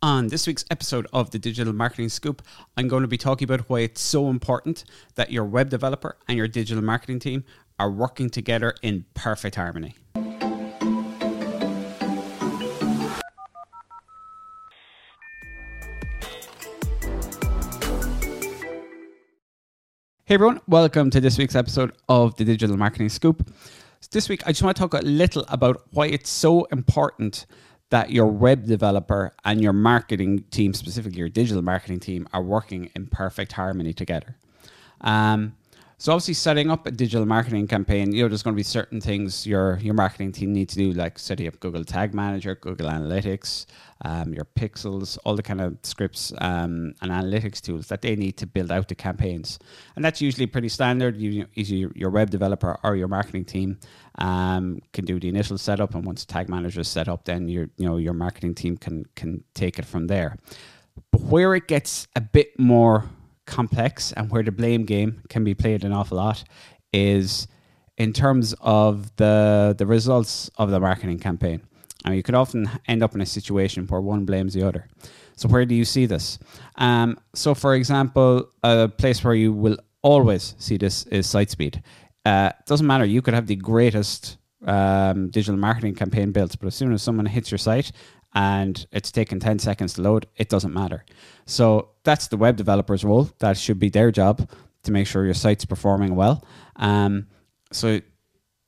On this week's episode of the Digital Marketing Scoop, I'm going to be talking about why it's so important that your web developer and your digital marketing team are working together in perfect harmony. Hey everyone, welcome to this week's episode of the Digital Marketing Scoop. This week, I just want to talk a little about why it's so important that your web developer and your marketing team, specifically your digital marketing team, are working in perfect harmony together. Um, so obviously, setting up a digital marketing campaign, you know, there's going to be certain things your your marketing team need to do, like setting up Google Tag Manager, Google Analytics, um, your pixels, all the kind of scripts um, and analytics tools that they need to build out the campaigns, and that's usually pretty standard. You, you your web developer or your marketing team um, can do the initial setup, and once Tag Manager is set up, then your you know your marketing team can can take it from there. But where it gets a bit more complex and where the blame game can be played an awful lot is in terms of the the results of the marketing campaign. And you could often end up in a situation where one blames the other. So where do you see this? Um, so for example, a place where you will always see this is site speed. Uh, doesn't matter. You could have the greatest um, digital marketing campaign built, but as soon as someone hits your site and it's taken 10 seconds to load, it doesn't matter. So that's the web developer's role. That should be their job to make sure your site's performing well. Um, so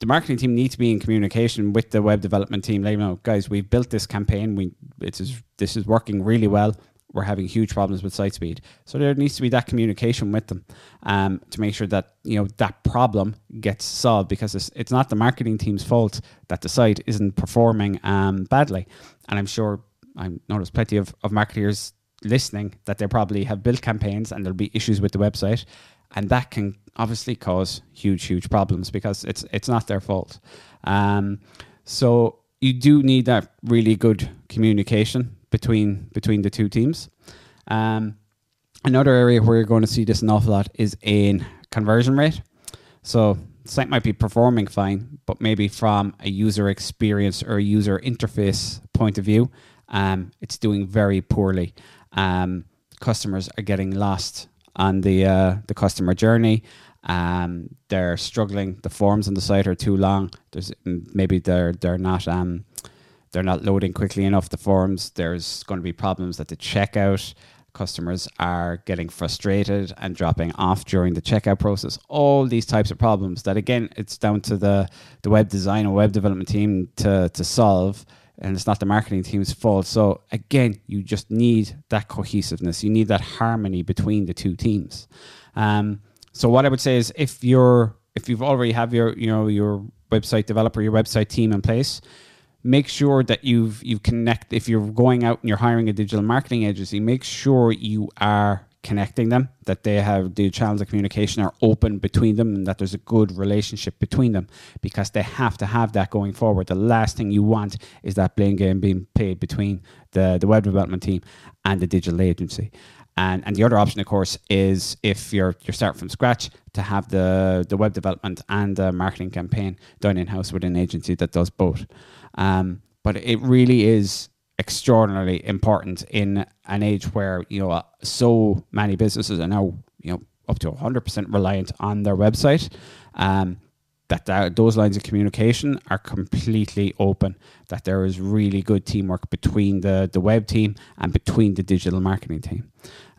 the marketing team needs to be in communication with the web development team. Let you know, guys, we've built this campaign. We it's this is working really well. We're having huge problems with site speed. So there needs to be that communication with them um, to make sure that you know that problem gets solved because it's, it's not the marketing team's fault that the site isn't performing um, badly. And I'm sure I know there's plenty of, of marketers listening that they probably have built campaigns and there'll be issues with the website. And that can obviously cause huge huge problems because it's it's not their fault. Um, so you do need that really good communication between between the two teams. Um, another area where you're going to see this an awful lot is in conversion rate. So site might be performing fine but maybe from a user experience or a user interface point of view um, it's doing very poorly um, customers are getting lost on the uh, the customer journey. Um, they're struggling. The forms on the site are too long. There's maybe they're they're not um, they're not loading quickly enough. The forms. There's going to be problems at the checkout. Customers are getting frustrated and dropping off during the checkout process. All these types of problems that again, it's down to the the web design and web development team to to solve and it's not the marketing team's fault. So again, you just need that cohesiveness. You need that harmony between the two teams. Um, so what I would say is, if you're if you've already have your you know your website developer, your website team in place, make sure that you've you connect. If you're going out and you're hiring a digital marketing agency, make sure you are connecting them, that they have the channels of communication are open between them, and that there's a good relationship between them because they have to have that going forward. The last thing you want is that blame game being played between the, the web development team and the digital agency. And, and the other option, of course, is if you're you're starting from scratch to have the, the web development and the marketing campaign done in house with an agency that does both. Um, but it really is extraordinarily important in an age where you know so many businesses are now you know up to 100% reliant on their website um, that, those lines of communication are completely open that there is really good teamwork between the the web team and between the digital marketing team.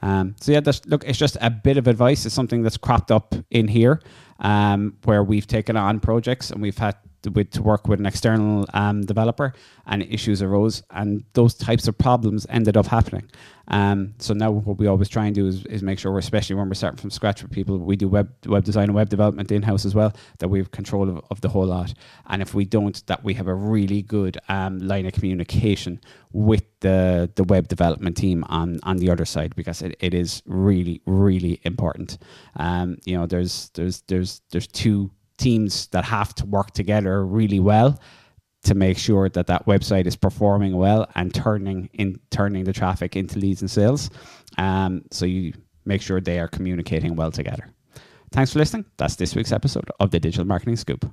Um, so yeah that's, look it's just a bit of advice. It's something that's cropped up in here um, where we've taken on projects and we've had with to work with an external um, developer, and issues arose, and those types of problems ended up happening. Um, so now what we always try and do is, is make sure, especially when we're starting from scratch with people, we do web web design and web development in house as well, that we have control of, of the whole lot. And if we don't, that we have a really good um, line of communication with the the web development team on on the other side because it, it is really really important. Um, you know, there's there's there's there's two teams that have to work together really well to make sure that that website is performing well and turning in turning the traffic into leads and sales. Um, so you make sure they are communicating well together. Thanks for listening. That's this week's episode of the Digital Marketing Scoop.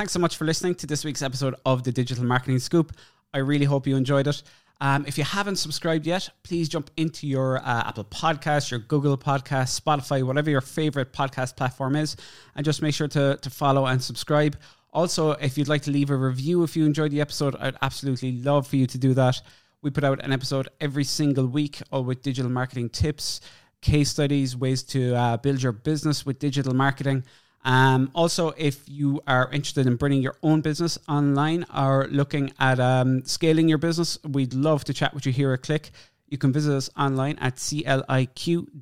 Thanks so much for listening to this week's episode of the Digital Marketing Scoop. I really hope you enjoyed it. Um, if you haven't subscribed yet, please jump into your uh, Apple Podcast, your Google Podcast, Spotify, whatever your favorite podcast platform is, and just make sure to, to follow and subscribe. Also, if you'd like to leave a review if you enjoyed the episode, I'd absolutely love for you to do that. We put out an episode every single week, all with digital marketing tips, case studies, ways to uh, build your business with digital marketing. Um, also, if you are interested in bringing your own business online or looking at um, scaling your business, we'd love to chat with you here at CLIQ. You can visit us online at cliq.ie.